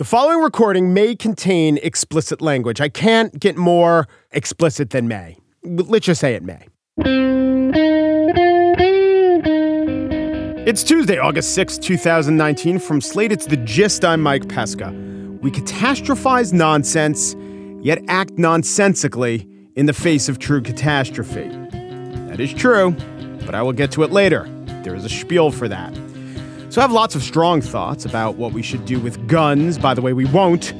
The following recording may contain explicit language. I can't get more explicit than may. Let's just say it may. It's Tuesday, August 6, 2019. From Slate, it's The Gist. I'm Mike Pesca. We catastrophize nonsense, yet act nonsensically in the face of true catastrophe. That is true, but I will get to it later. There is a spiel for that. So I have lots of strong thoughts about what we should do with guns. By the way, we won't.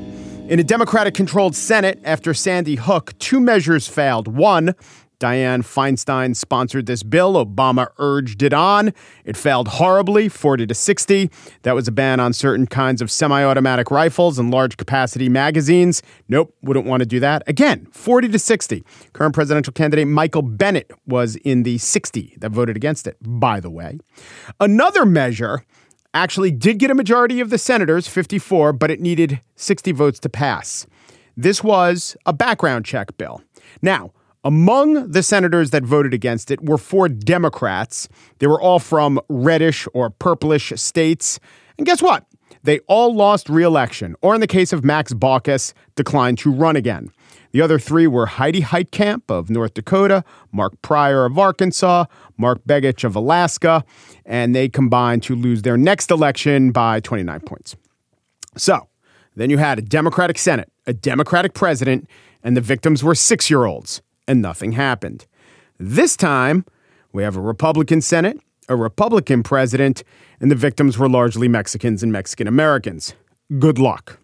In a Democratic controlled Senate after Sandy Hook, two measures failed. One, Dianne Feinstein sponsored this bill. Obama urged it on. It failed horribly, 40 to 60. That was a ban on certain kinds of semi automatic rifles and large capacity magazines. Nope, wouldn't want to do that. Again, 40 to 60. Current presidential candidate Michael Bennet was in the 60 that voted against it, by the way. Another measure actually did get a majority of the senators, 54, but it needed 60 votes to pass. This was a background check bill. Now, among the senators that voted against it were four Democrats. They were all from reddish or purplish states. And guess what? They all lost re-election, or in the case of Max Baucus, declined to run again. The other three were Heidi Heitkamp of North Dakota, Mark Pryor of Arkansas, Mark Begich of Alaska, and they combined to lose their next election by 29 points. So then you had a Democratic Senate, a Democratic president, and the victims were six year olds, and nothing happened. This time, we have a Republican Senate, a Republican president, and the victims were largely Mexicans and Mexican Americans. Good luck.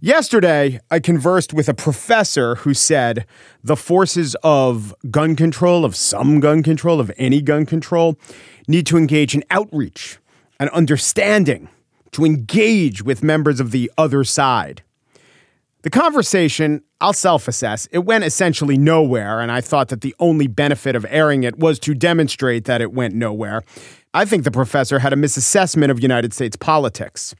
Yesterday, I conversed with a professor who said the forces of gun control, of some gun control, of any gun control, need to engage in outreach and understanding, to engage with members of the other side. The conversation, I'll self assess, it went essentially nowhere, and I thought that the only benefit of airing it was to demonstrate that it went nowhere. I think the professor had a misassessment of United States politics.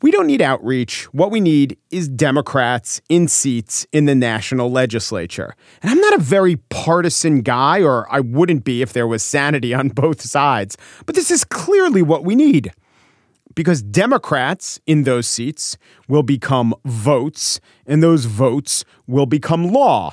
We don't need outreach. What we need is Democrats in seats in the national legislature. And I'm not a very partisan guy, or I wouldn't be if there was sanity on both sides. But this is clearly what we need. Because Democrats in those seats will become votes, and those votes will become law.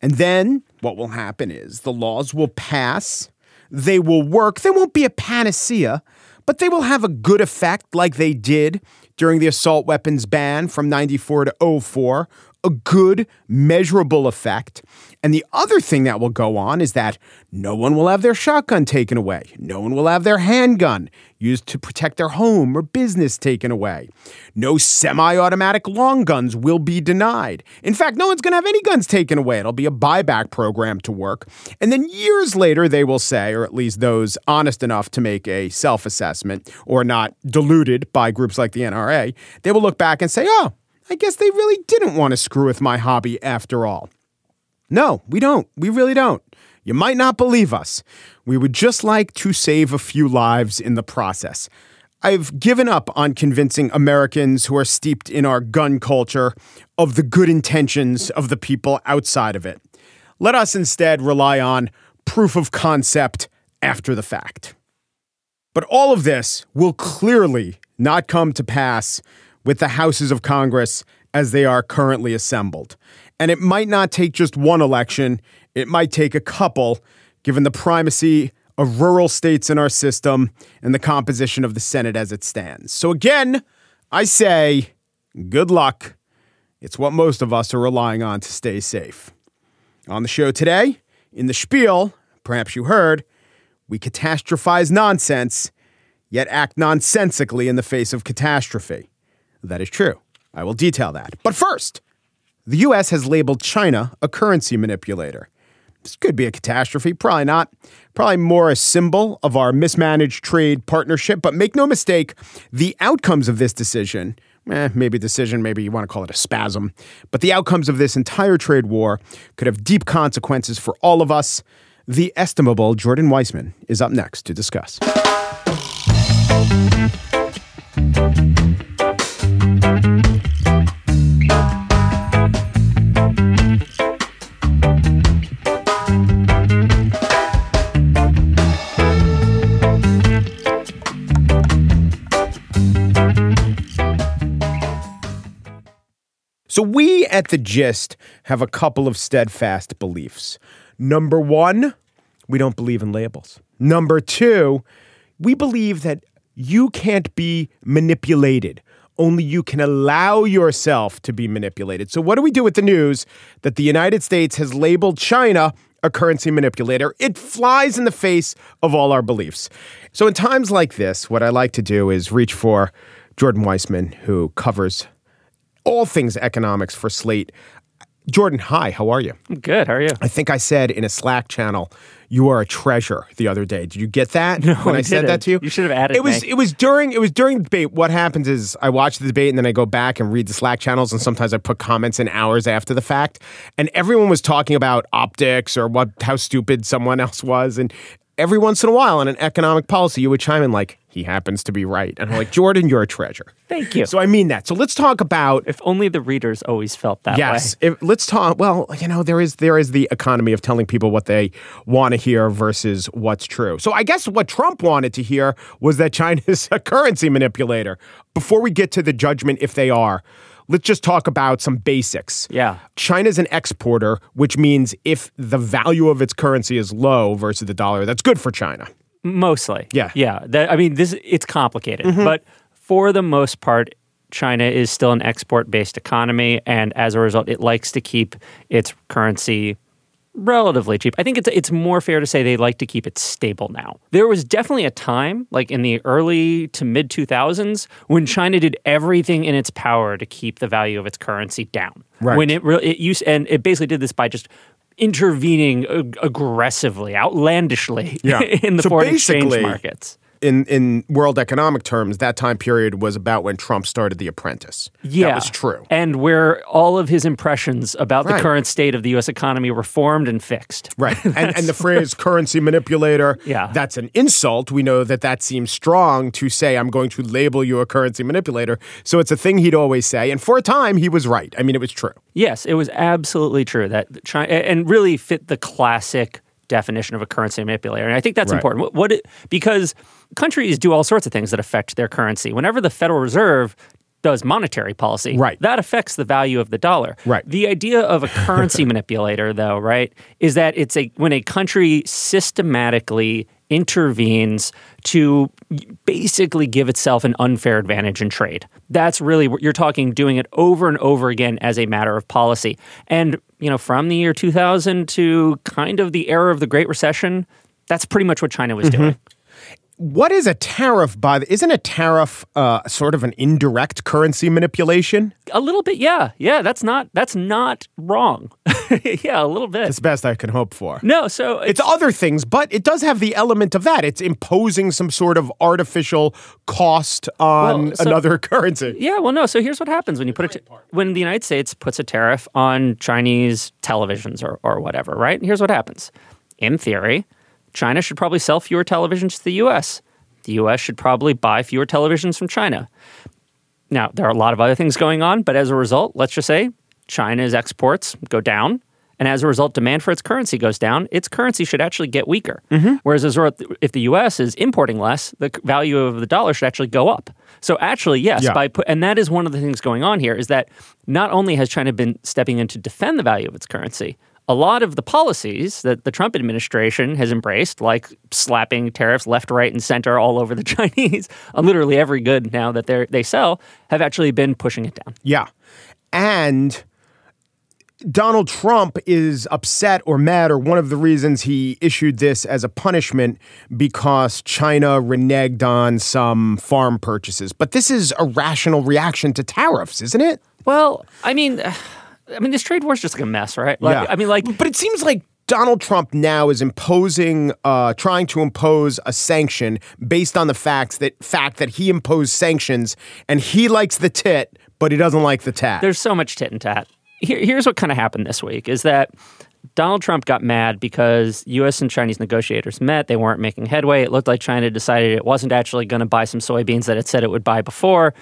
And then what will happen is the laws will pass, they will work, they won't be a panacea, but they will have a good effect like they did during the assault weapons ban from 94 to 04, a good measurable effect. And the other thing that will go on is that no one will have their shotgun taken away. No one will have their handgun used to protect their home or business taken away. No semi automatic long guns will be denied. In fact, no one's going to have any guns taken away. It'll be a buyback program to work. And then years later, they will say, or at least those honest enough to make a self assessment or not deluded by groups like the NRA, they will look back and say, oh, I guess they really didn't want to screw with my hobby after all. No, we don't. We really don't. You might not believe us. We would just like to save a few lives in the process. I've given up on convincing Americans who are steeped in our gun culture of the good intentions of the people outside of it. Let us instead rely on proof of concept after the fact. But all of this will clearly not come to pass with the houses of Congress as they are currently assembled. And it might not take just one election, it might take a couple, given the primacy of rural states in our system and the composition of the Senate as it stands. So, again, I say good luck. It's what most of us are relying on to stay safe. On the show today, in the spiel, perhaps you heard, we catastrophize nonsense, yet act nonsensically in the face of catastrophe. That is true. I will detail that. But first, the US has labeled China a currency manipulator. This could be a catastrophe, probably not. Probably more a symbol of our mismanaged trade partnership. But make no mistake, the outcomes of this decision, eh, maybe decision, maybe you want to call it a spasm, but the outcomes of this entire trade war could have deep consequences for all of us. The estimable Jordan Weissmann is up next to discuss. At The Gist have a couple of steadfast beliefs. Number one, we don't believe in labels. Number two, we believe that you can't be manipulated. Only you can allow yourself to be manipulated. So, what do we do with the news that the United States has labeled China a currency manipulator? It flies in the face of all our beliefs. So, in times like this, what I like to do is reach for Jordan Weissmann, who covers all things economics for Slate. Jordan, hi, how are you? I'm good. How are you? I think I said in a Slack channel, you are a treasure the other day. Did you get that No, when I, I said that to you? You should have added It was me. it was during it was during the debate. What happens is I watch the debate and then I go back and read the Slack channels and sometimes I put comments in hours after the fact. And everyone was talking about optics or what how stupid someone else was. And every once in a while on an economic policy, you would chime in like, he happens to be right. And I'm like, Jordan, you're a treasure. Thank you. So I mean that. So let's talk about if only the readers always felt that Yes. way. If, let's talk. Well, you know, there is there is the economy of telling people what they want to hear versus what's true. So I guess what Trump wanted to hear was that China is a currency manipulator. Before we get to the judgment, if they are, let's just talk about some basics. Yeah. China's an exporter, which means if the value of its currency is low versus the dollar, that's good for China. Mostly. Yeah. Mm-hmm. Yeah. That, I mean, this it's complicated, but for the most part, China is still an export based economy. And as a result, it likes to keep its currency relatively cheap. I think it's it's more fair to say they like to keep it stable now. There was definitely a time, like in the early to mid 2000s, when China did everything in its power to keep the value of its currency down. Right. When it really it used and it basically did this by just intervening ag- aggressively, outlandishly Yeah. in the So foreign exchange markets. In in world economic terms, that time period was about when Trump started The Apprentice. Yeah, that was true. And where all of his impressions about Right. the current state of the U.S. economy were formed and fixed. Right. And, and the phrase currency manipulator, Yeah. that's an insult. We know that that seems strong to say, I'm going to label you a currency manipulator. So it's a thing he'd always say. And for a time, he was right. I mean, it was true. Yes, it was absolutely true that China and really fit the classic definition of a currency manipulator. And I think that's Right. important. What, what it, because countries do all sorts of things that affect their currency. Whenever the Federal Reserve does monetary policy, Right. that affects the value of the dollar. Right. The idea of a currency manipulator, though, right, is that it's a when a country systematically intervenes to basically give itself an unfair advantage in trade. That's really what you're talking doing it over and over again as a matter of policy. And, you know, from the year 2000 to kind of the era of the Great Recession, that's pretty much what China was mm-hmm. doing. What is a tariff by the, isn't a tariff uh, sort of an indirect currency manipulation? A little bit, yeah. Yeah, that's not that's not wrong. yeah, a little bit. It's the best I can hope for. no, so It's other things, but it does have the element of that. It's imposing some sort of artificial cost on Well, so- another currency. Yeah, well, no. So here's what happens when you put it when the United States puts a tariff on Chinese televisions or, or whatever, right? Here's what happens. In theory, China should probably sell fewer televisions to the U.S. The U.S. should probably buy fewer televisions from China. Now, there are a lot of other things going on, but as a result, let's just say China's exports go down. And as a result, demand for its currency goes down. Its currency should actually get weaker. Mm-hmm. Whereas, as a if the U.S. is importing less, the value of the dollar should actually go up. So, actually, yes, Yeah. by put, and that is one of the things going on here is that not only has China been stepping in to defend the value of its currency, a lot of the policies that the Trump administration has embraced, like slapping tariffs left, right, and center all over the Chinese on literally every good now that they they sell, have actually been pushing it down. Yeah. And Donald Trump is upset or mad, or one of the reasons he issued this as a punishment because China reneged on some farm purchases. But this is a rational reaction to tariffs, isn't it? Well, I mean, I mean, this trade war is just like a mess, right? Like, I mean, like, but it seems like Donald Trump now is imposing, uh, trying to impose a sanction based on the facts that fact that he imposed sanctions and he likes the tit, but he doesn't like the tat. there's so much tit and tat. Here, here's what kind of happened this week is that Donald Trump got mad because U.S. and Chinese negotiators met. They weren't making headway. It looked like China decided it wasn't actually going to buy some soybeans that it said it would buy before.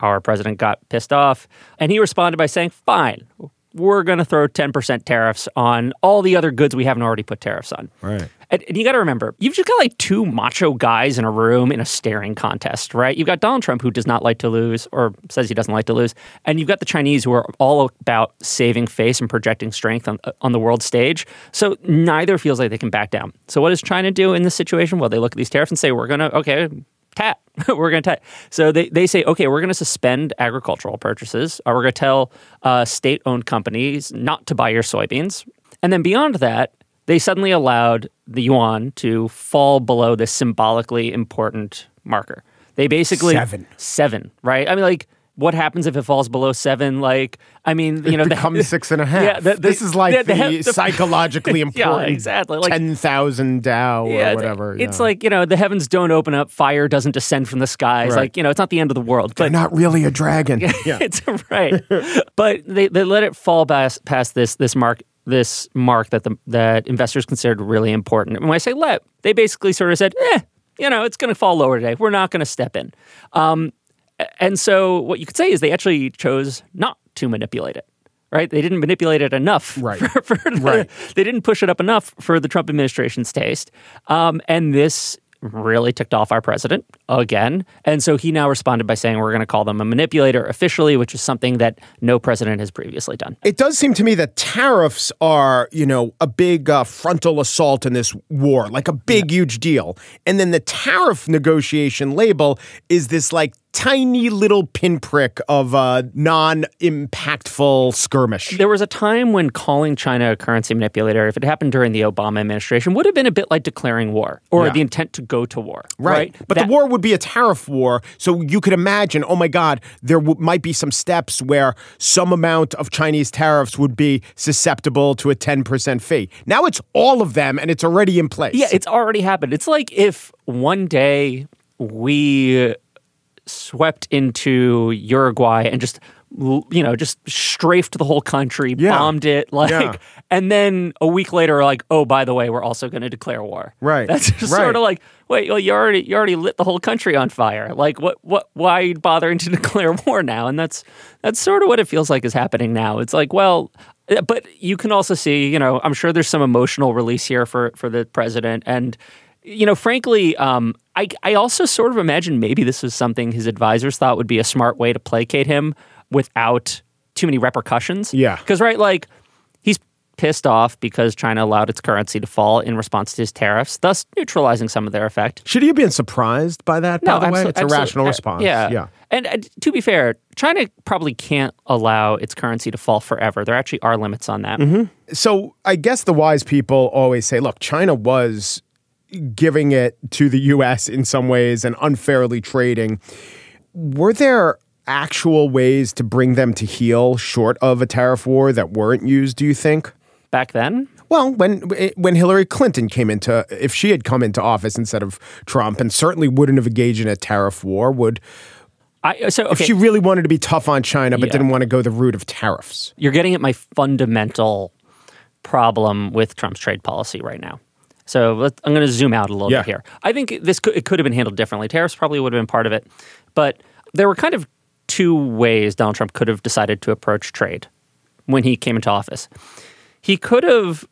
Our president got pissed off, and he responded by saying, "Fine, we're going to throw 10% tariffs on all the other goods we haven't already put tariffs on." Right. And, and you got to remember, you've just got like two macho guys in a room in a staring contest, right? You've got Donald Trump, who does not like to lose or says he doesn't like to lose. And you've got the Chinese, who are all about saving face and projecting strength on, on the world stage. So neither feels like they can back down. So what does China do in this situation? Well, they look at these tariffs and say, we're going to, okay, tat. we're going to tat. So they, they say, okay, we're going to suspend agricultural purchases. Or we're going to tell uh, state owned companies not to buy your soybeans. And then beyond that, they suddenly allowed the yuan to fall below this symbolically important marker. They basically Seven. seven, right? I mean, like, what happens if it falls below seven? Like, I mean, you know, it becomes six and a half. Yeah, the- the- this is like the- the, the- the- psychologically important. yeah, exactly. Like- ten thousand Dow yeah, or whatever. It's yeah. like you know, the heavens don't open up, fire doesn't descend from the skies. Right. Like you know, it's not the end of the world. They're But not really a dragon. yeah. it's right. but they, they let it fall past, past this this mark this mark that the that investors considered really important. And when I say let, they basically sort of said, eh, you know, it's going to fall lower today. We're not going to step in. Um, and so what you could say is they actually chose not to manipulate it. Right? They didn't manipulate it enough. Right. For, for the- Right. They didn't push it up enough for the Trump administration's taste. Um, and this really ticked off our president again. And so he now responded by saying we're going to call them a manipulator officially, which is something that no president has previously done. It does seem to me that tariffs are, you know, a big uh, frontal assault in this war, like a big, huge deal. And then the tariff negotiation label is this like tiny little pinprick of a non-impactful skirmish. There was a time when calling China a currency manipulator, if it happened during the Obama administration, would have been a bit like declaring war or Yeah. the intent to go to war. Right. But That- the war would be a tariff war. So you could imagine, oh my God, there w- might be some steps where some amount of Chinese tariffs would be susceptible to a 10% fee. Now it's all of them and it's already in place. Yeah, it's already happened. It's like if one day we swept into Uruguay and just you know just strafed the whole country, Yeah. bombed it, like, Yeah. and then a week later, like, oh, by the way, we're also going to declare war. Right. That's just Right. sort of like, wait, well, you already you already lit the whole country on fire. Like, what what why bothering to declare war now? And that's that's sort of what it feels like is happening now. It's like, well. But you can also see, you know, I'm sure there's some emotional release here for for the president, and you know, frankly, um, I I also sort of imagine maybe this is something his advisors thought would be a smart way to placate him without too many repercussions. Yeah. because right, like he's pissed off because China allowed its currency to fall in response to his tariffs, thus neutralizing some of their effect. Should he have been surprised by that, by the way? It's a rational uh, response. Yeah, Yeah. And uh, to be fair, China probably can't allow its currency to fall forever. There actually are limits on that. Mm-hmm. So I guess the wise people always say, look, China was giving it to the US in some ways and unfairly trading. Were there actual ways to bring them to heel short of a tariff war that weren't used, do you think? Back then, Well, when when Hillary Clinton came into, if she had come into office instead of Trump, and certainly wouldn't have engaged in a tariff war, would I uh, so if she really wanted to be tough on China but Yeah. didn't want to go the route of tariffs? you're getting at my fundamental problem with Trump's trade policy right now. So I'm going to zoom out a little Yeah. bit here. I think this could, it could have been handled differently. Tariffs probably would have been part of it, but there were kind of two ways Donald Trump could have decided to approach trade when he came into office. He could have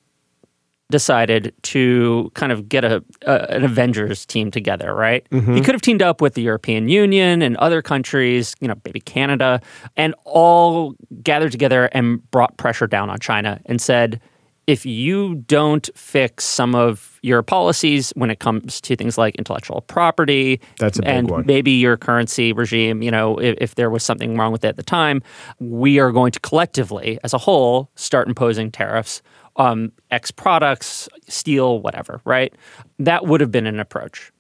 decided to kind of get a, a an Avengers team together, right? He mm-hmm. could have teamed up with the European Union and other countries, you know, maybe Canada, and all gathered together and brought pressure down on China and said, if you don't fix some of your policies when it comes to things like intellectual property, That's a big and one. maybe your currency regime, you know, if, if there was something wrong with it at the time, we are going to collectively, as a whole, start imposing tariffs on X products, steel, whatever, right? That would have been an approach.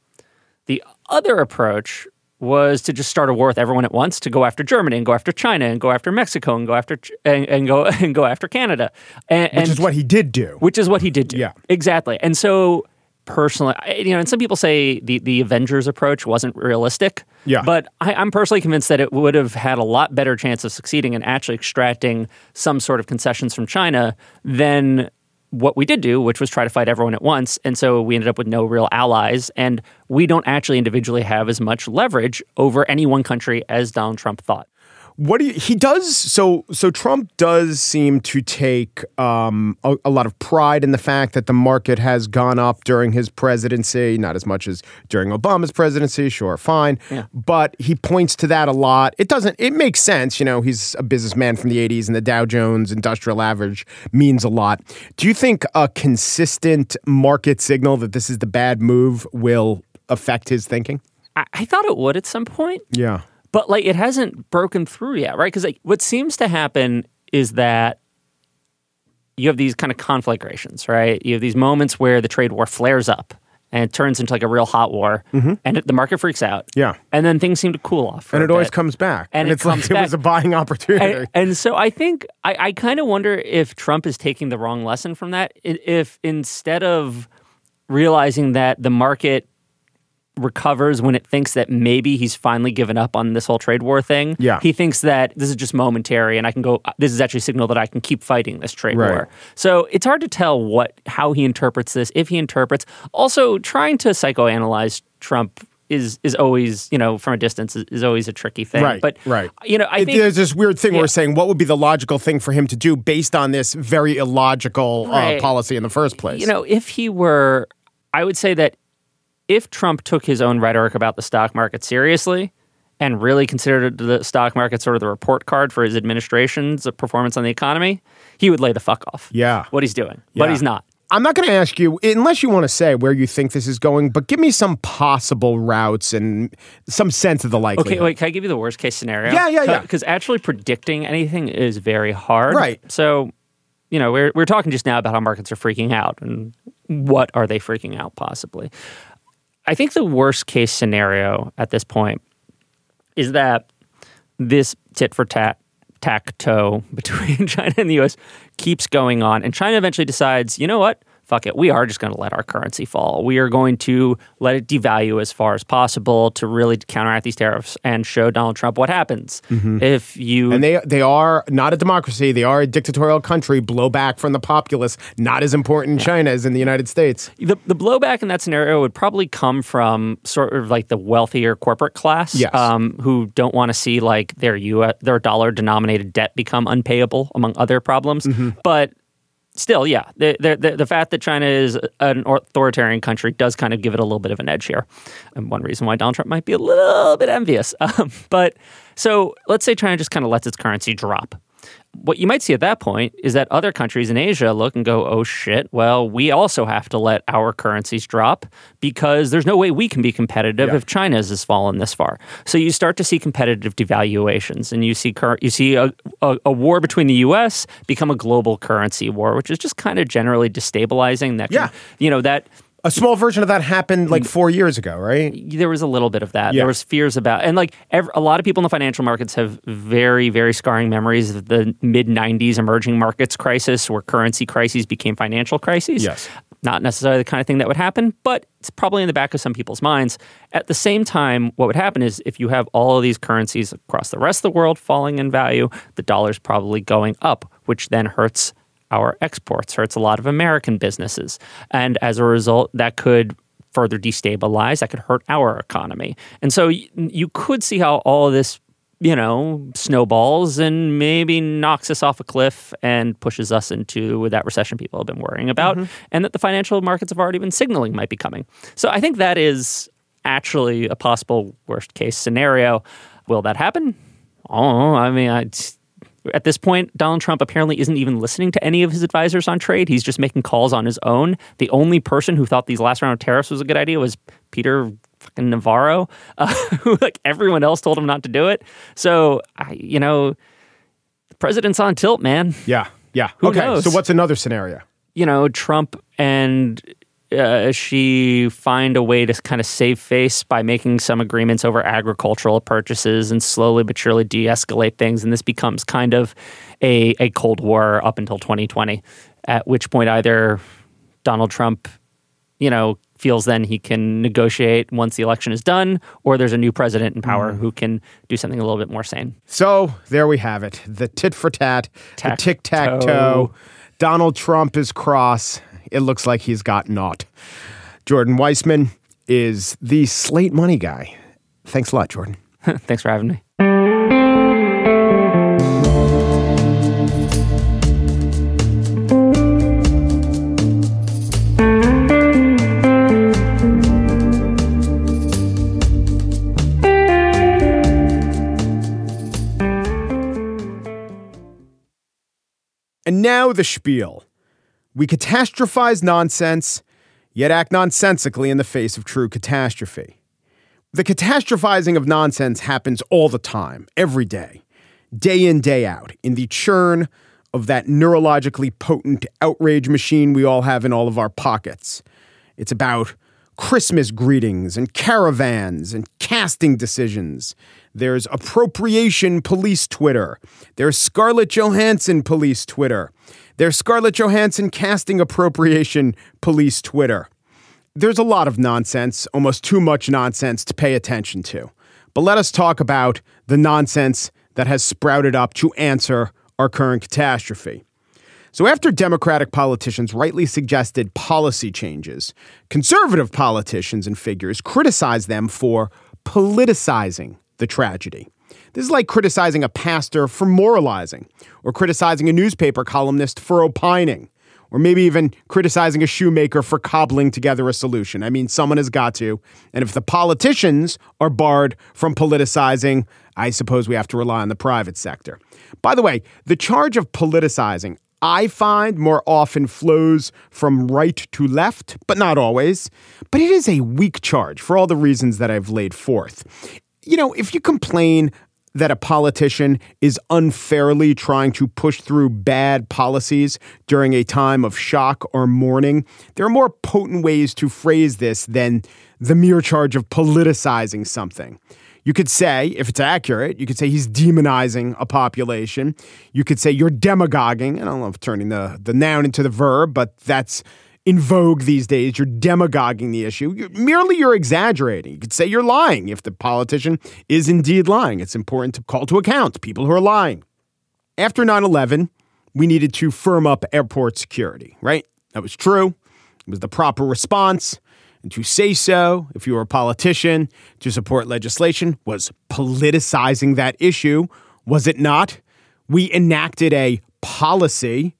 The other approach was to just start a war with everyone at once to go after Germany and go after China and go after Mexico and go after Ch- and, and go and go after Canada, and, Which and is what he did do. which is what he did do. Yeah. exactly. And so personally, you know, and some people say the the Avengers approach wasn't realistic. Yeah. but I, I'm personally convinced that it would have had a lot better chance of succeeding in actually extracting some sort of concessions from China than what we did do, which was try to fight everyone at once. And so we ended up with no real allies. And we don't actually individually have as much leverage over any one country as Donald Trump thought. What do you, he does? So so Trump does seem to take um, a, a, lot of pride in the fact that the market has gone up during his presidency, not as much as during Obama's presidency. Sure, fine, yeah. but he points to that a lot. It doesn't. It makes sense, you know. He's a businessman from the '80s, and the Dow Jones Industrial Average means a lot. Do you think a consistent market signal that this is the bad move will affect his thinking? I, I thought it would at some point. Yeah but like it hasn't broken through yet, right? Because like what seems to happen is that you have these kind of conflagrations, right? You have these moments where the trade war flares up and it turns into like a real hot war, mm-hmm. and it, the market freaks out. Yeah, and then things seem to cool off, and it always comes back, and, and it it's like back. it was a buying opportunity. And, and so I think I, I kind of wonder if Trump is taking the wrong lesson from that. If instead of realizing that the market recovers when it thinks that maybe he's finally given up on this whole trade war thing. Yeah. He thinks that this is just momentary and I can go this is actually a signal that I can keep fighting this trade right. war. So it's hard to tell what how he interprets this, if he interprets. Also trying to psychoanalyze Trump is is always you know from a distance is, is always a tricky thing. Right. But right. You know, I it, think there's this weird thing yeah. where we're saying what would be the logical thing for him to do based on this very illogical uh, right. uh, policy in the first place. You know, if he were, I would say that if Trump took his own rhetoric about the stock market seriously and really considered the stock market sort of the report card for his administration's performance on the economy, he would lay the fuck off. Yeah. What he's doing. Yeah. But he's not. I'm not going to ask you, unless you want to say where you think this is going, but give me some possible routes and some sense of the likelihood. Okay, wait, can I give you the worst case scenario? Yeah, yeah, yeah. Because actually predicting anything is very hard. Right. So, you know, we're, we're talking just now about how markets are freaking out and what are they freaking out possibly. I think the worst case scenario at this point is that this tit for tat tack toe between China and the US keeps going on and China eventually decides, you know what? Fuck it, we are just going to let our currency fall. We are going to let it devalue as far as possible to really counteract these tariffs and show Donald Trump what happens mm-hmm. if you and they they are not a democracy. They are a dictatorial country. Blowback from the populace not as important in yeah. China as in the United States. The the blowback in that scenario would probably come from sort of like the wealthier corporate class, yes. um, who don't want to see like their U their dollar denominated debt become unpayable, among other problems. Mm-hmm. But still, yeah, the, the, the fact that China is an authoritarian country does kind of give it a little bit of an edge here, and one reason why Donald Trump might be a little bit envious. Um, but so let's say China just kind of lets its currency drop what you might see at that point is that other countries in Asia look and go, oh shit, well, we also have to let our currencies drop because there's no way we can be competitive yeah. if China's has fallen this far. So you start to see competitive devaluations and you see cur- you see a, a, a, war between the US become a global currency war, which is just kind of generally destabilizing that yeah. you know that a small version of that happened like mm. four years ago, right? There was a little bit of that. Yeah. There was fears about, and like every, a lot of people in the financial markets have very, very scarring memories of the mid '90s emerging markets crisis, where currency crises became financial crises. Yes, not necessarily the kind of thing that would happen, but it's probably in the back of some people's minds. At the same time, what would happen is if you have all of these currencies across the rest of the world falling in value, the dollar's probably going up, which then hurts our exports, hurts a lot of American businesses. And as a result, that could further destabilize, that could hurt our economy. And so you could see how all of this, you know, snowballs and maybe knocks us off a cliff and pushes us into that recession people have been worrying about mm-hmm. and that the financial markets have already been signaling might be coming. So I think that is actually a possible worst case scenario. Will that happen? Oh, I mean, I at this point, Donald Trump apparently isn't even listening to any of his advisors on trade. He's just making calls on his own. The only person who thought these last round of tariffs was a good idea was Peter fucking Navarro, uh, who like everyone else told him not to do it. So, I, you know, the president's on tilt, man. Yeah, yeah. Who okay, knows? so what's another scenario? You know, Trump and uh, Xi find a way to kind of save face by making some agreements over agricultural purchases and slowly but surely de-escalate things, and this becomes kind of a a cold war up until 2020. At which point, either Donald Trump, you know, feels then he can negotiate once the election is done, or there's a new president in power mm. who can do something a little bit more sane. So there we have it: the tit for tat, the tic tac toe. Donald Trump is cross it looks like he's got naught. Jordan Weissmann is the Slate Money guy. Thanks a lot, Jordan. Thanks for having me. And now the spiel. We catastrophize nonsense, yet act nonsensically in the face of true catastrophe. The catastrophizing of nonsense happens all the time, every day, day in, day out, in the churn of that neurologically potent outrage machine we all have in all of our pockets. It's about Christmas greetings and caravans and casting decisions. There's appropriation police Twitter. There's Scarlett Johansson police Twitter. There's Scarlett Johansson casting appropriation police Twitter. There's a lot of nonsense, almost too much nonsense to pay attention to. But let us talk about the nonsense that has sprouted up to answer our current catastrophe. So, after Democratic politicians rightly suggested policy changes, conservative politicians and figures criticized them for politicizing the tragedy. This is like criticizing a pastor for moralizing, or criticizing a newspaper columnist for opining, or maybe even criticizing a shoemaker for cobbling together a solution. I mean, someone has got to. And if the politicians are barred from politicizing, I suppose we have to rely on the private sector. By the way, the charge of politicizing, I find more often flows from right to left, but not always. But it is a weak charge for all the reasons that I've laid forth. You know, if you complain that a politician is unfairly trying to push through bad policies during a time of shock or mourning, there are more potent ways to phrase this than the mere charge of politicizing something. You could say, if it's accurate, you could say he's demonizing a population. You could say you're demagoguing. I don't if turning the, the noun into the verb, but that's in vogue these days. You're demagoguing the issue. You're, merely you're exaggerating. You could say you're lying if the politician is indeed lying. It's important to call to account people who are lying. After 9 11, we needed to firm up airport security, right? That was true. It was the proper response. And to say so, if you were a politician, to support legislation was politicizing that issue, was it not? We enacted a policy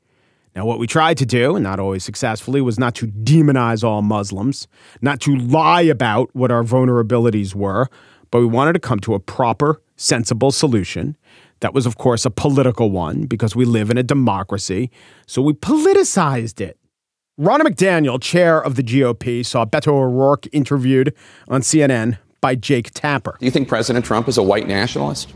now, what we tried to do, and not always successfully, was not to demonize all Muslims, not to lie about what our vulnerabilities were, but we wanted to come to a proper, sensible solution. That was, of course, a political one because we live in a democracy. So we politicized it. Ronna McDaniel, chair of the GOP, saw Beto O'Rourke interviewed on CNN by Jake Tapper. Do you think President Trump is a white nationalist?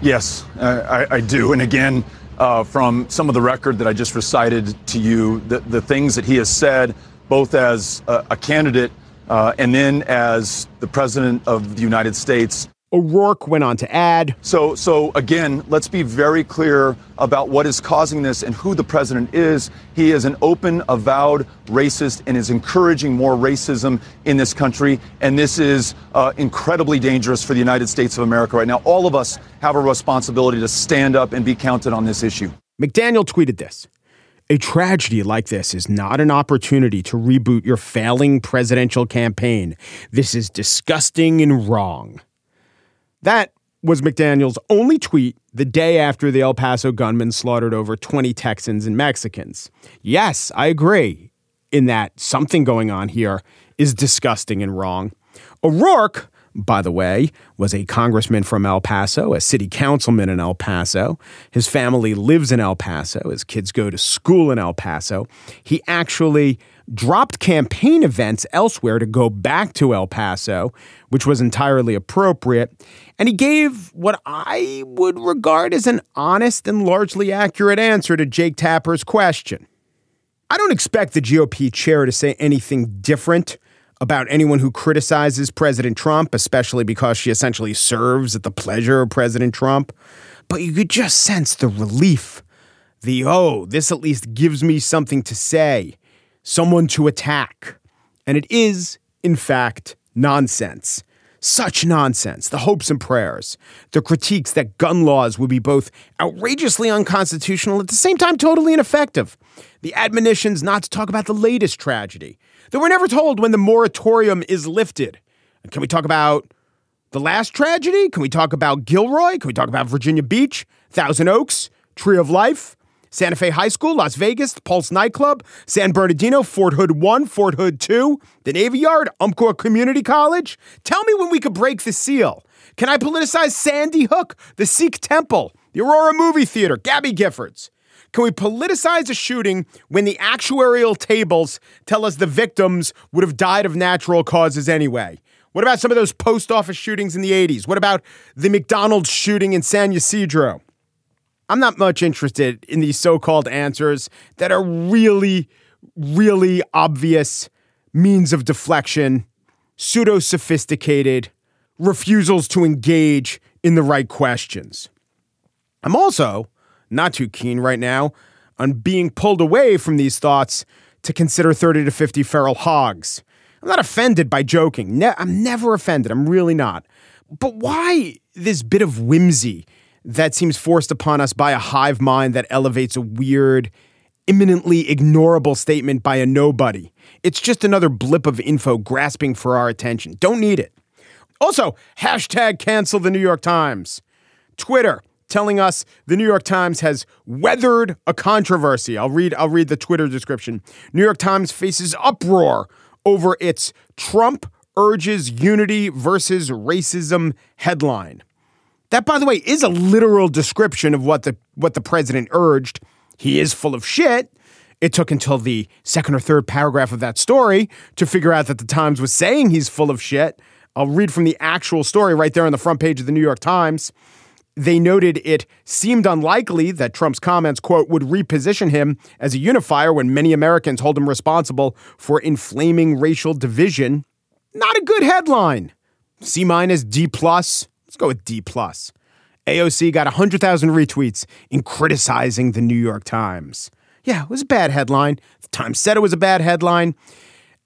Yes, I, I do. And again, uh, from some of the record that I just recited to you, the, the things that he has said, both as a, a candidate uh, and then as the president of the United States. O'Rourke went on to add. So, so again, let's be very clear about what is causing this and who the president is. He is an open, avowed racist and is encouraging more racism in this country. And this is uh, incredibly dangerous for the United States of America right now. All of us have a responsibility to stand up and be counted on this issue. McDaniel tweeted this. A tragedy like this is not an opportunity to reboot your failing presidential campaign. This is disgusting and wrong. That was McDaniel's only tweet the day after the El Paso gunman slaughtered over 20 Texans and Mexicans. Yes, I agree in that something going on here is disgusting and wrong. O'Rourke, by the way, was a congressman from El Paso, a city councilman in El Paso. His family lives in El Paso. His kids go to school in El Paso. He actually dropped campaign events elsewhere to go back to El Paso, which was entirely appropriate. And he gave what I would regard as an honest and largely accurate answer to Jake Tapper's question. I don't expect the GOP chair to say anything different about anyone who criticizes President Trump, especially because she essentially serves at the pleasure of President Trump. But you could just sense the relief. The, oh, this at least gives me something to say someone to attack. And it is, in fact, nonsense. Such nonsense. The hopes and prayers, the critiques that gun laws would be both outrageously unconstitutional at the same time totally ineffective. The admonitions not to talk about the latest tragedy that we're never told when the moratorium is lifted. Can we talk about the last tragedy? Can we talk about Gilroy? Can we talk about Virginia Beach, Thousand Oaks, Tree of Life? Santa Fe High School, Las Vegas, Pulse Nightclub, San Bernardino, Fort Hood 1, Fort Hood 2, the Navy Yard, Umpqua Community College. Tell me when we could break the seal. Can I politicize Sandy Hook, the Sikh temple, The Aurora Movie Theater, Gabby Giffords. Can we politicize a shooting when the actuarial tables tell us the victims would have died of natural causes anyway? What about some of those post office shootings in the 80s? What about the McDonald's shooting in San Ysidro? I'm not much interested in these so called answers that are really, really obvious means of deflection, pseudo sophisticated, refusals to engage in the right questions. I'm also not too keen right now on being pulled away from these thoughts to consider 30 to 50 feral hogs. I'm not offended by joking. Ne- I'm never offended. I'm really not. But why this bit of whimsy that seems forced upon us by a hive mind that elevates a weird, imminently ignorable statement by a nobody? It's just another blip of info grasping for our attention. Don't need it. Also, hashtag cancel the New York Times. Twitter, telling us the New York Times has weathered a controversy. I'll read I'll read the Twitter description. New York Times faces uproar over its Trump urges unity versus racism headline. That by the way is a literal description of what the what the president urged. He is full of shit. It took until the second or third paragraph of that story to figure out that the Times was saying he's full of shit. I'll read from the actual story right there on the front page of the New York Times they noted it seemed unlikely that Trump's comments, quote, would reposition him as a unifier when many Americans hold him responsible for inflaming racial division. Not a good headline. C minus, D plus. Let's go with D plus. AOC got 100,000 retweets in criticizing the New York Times. Yeah, it was a bad headline. The Times said it was a bad headline.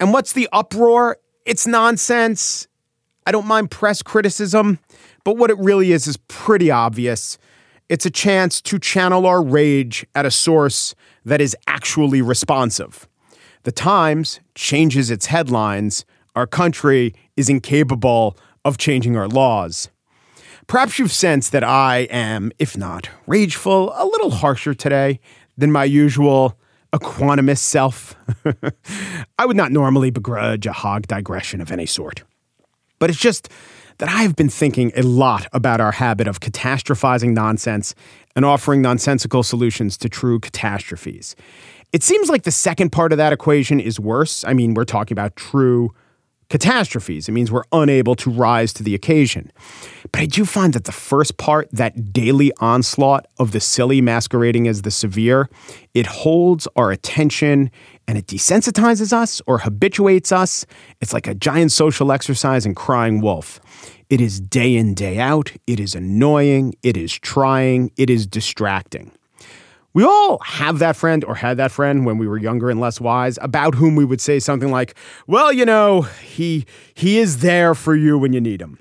And what's the uproar? It's nonsense. I don't mind press criticism. But what it really is is pretty obvious. It's a chance to channel our rage at a source that is actually responsive. The Times changes its headlines. Our country is incapable of changing our laws. Perhaps you've sensed that I am, if not rageful, a little harsher today than my usual equanimous self. I would not normally begrudge a hog digression of any sort. But it's just that I've been thinking a lot about our habit of catastrophizing nonsense and offering nonsensical solutions to true catastrophes. It seems like the second part of that equation is worse. I mean, we're talking about true catastrophes. It means we're unable to rise to the occasion. But I do find that the first part, that daily onslaught of the silly masquerading as the severe, it holds our attention and it desensitizes us or habituates us. It's like a giant social exercise in crying wolf. It is day in, day out. It is annoying. It is trying. It is distracting. We all have that friend or had that friend when we were younger and less wise about whom we would say something like, "Well, you know, he he is there for you when you need him."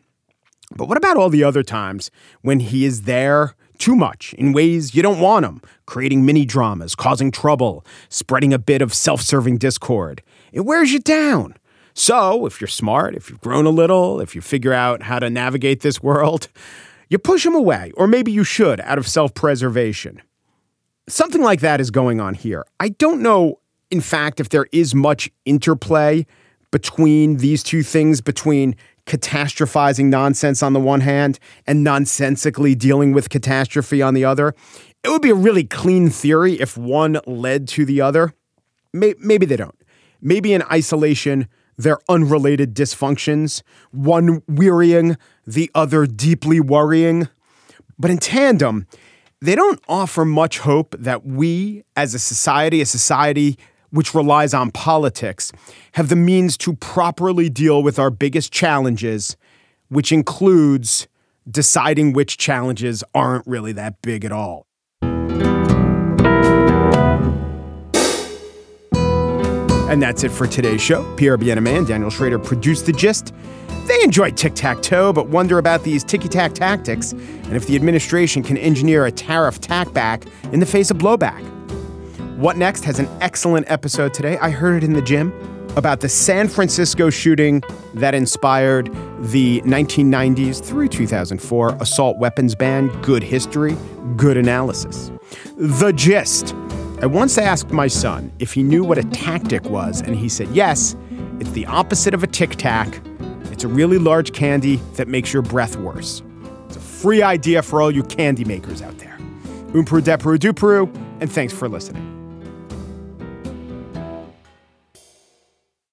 But what about all the other times when he is there too much in ways you don't want him, creating mini dramas, causing trouble, spreading a bit of self-serving discord? It wears you down. So, if you're smart, if you've grown a little, if you figure out how to navigate this world, you push him away, or maybe you should out of self-preservation. Something like that is going on here. I don't know, in fact, if there is much interplay between these two things, between catastrophizing nonsense on the one hand and nonsensically dealing with catastrophe on the other. It would be a really clean theory if one led to the other. Maybe they don't. Maybe in isolation, they're unrelated dysfunctions, one wearying, the other deeply worrying. But in tandem, they don't offer much hope that we, as a society, a society which relies on politics, have the means to properly deal with our biggest challenges, which includes deciding which challenges aren't really that big at all. And that's it for today's show. Pierre Bienaimé and Daniel Schrader produced The Gist. They enjoy tic tac toe, but wonder about these ticky tack tactics and if the administration can engineer a tariff tackback in the face of blowback. What Next has an excellent episode today. I heard it in the gym about the San Francisco shooting that inspired the 1990s through 2004 assault weapons ban. Good history, good analysis. The gist. I once asked my son if he knew what a tactic was, and he said yes. It's the opposite of a tic tac. It's a really large candy that makes your breath worse. It's a free idea for all you candy makers out there. Umperu, Deperu, Duperu, and thanks for listening.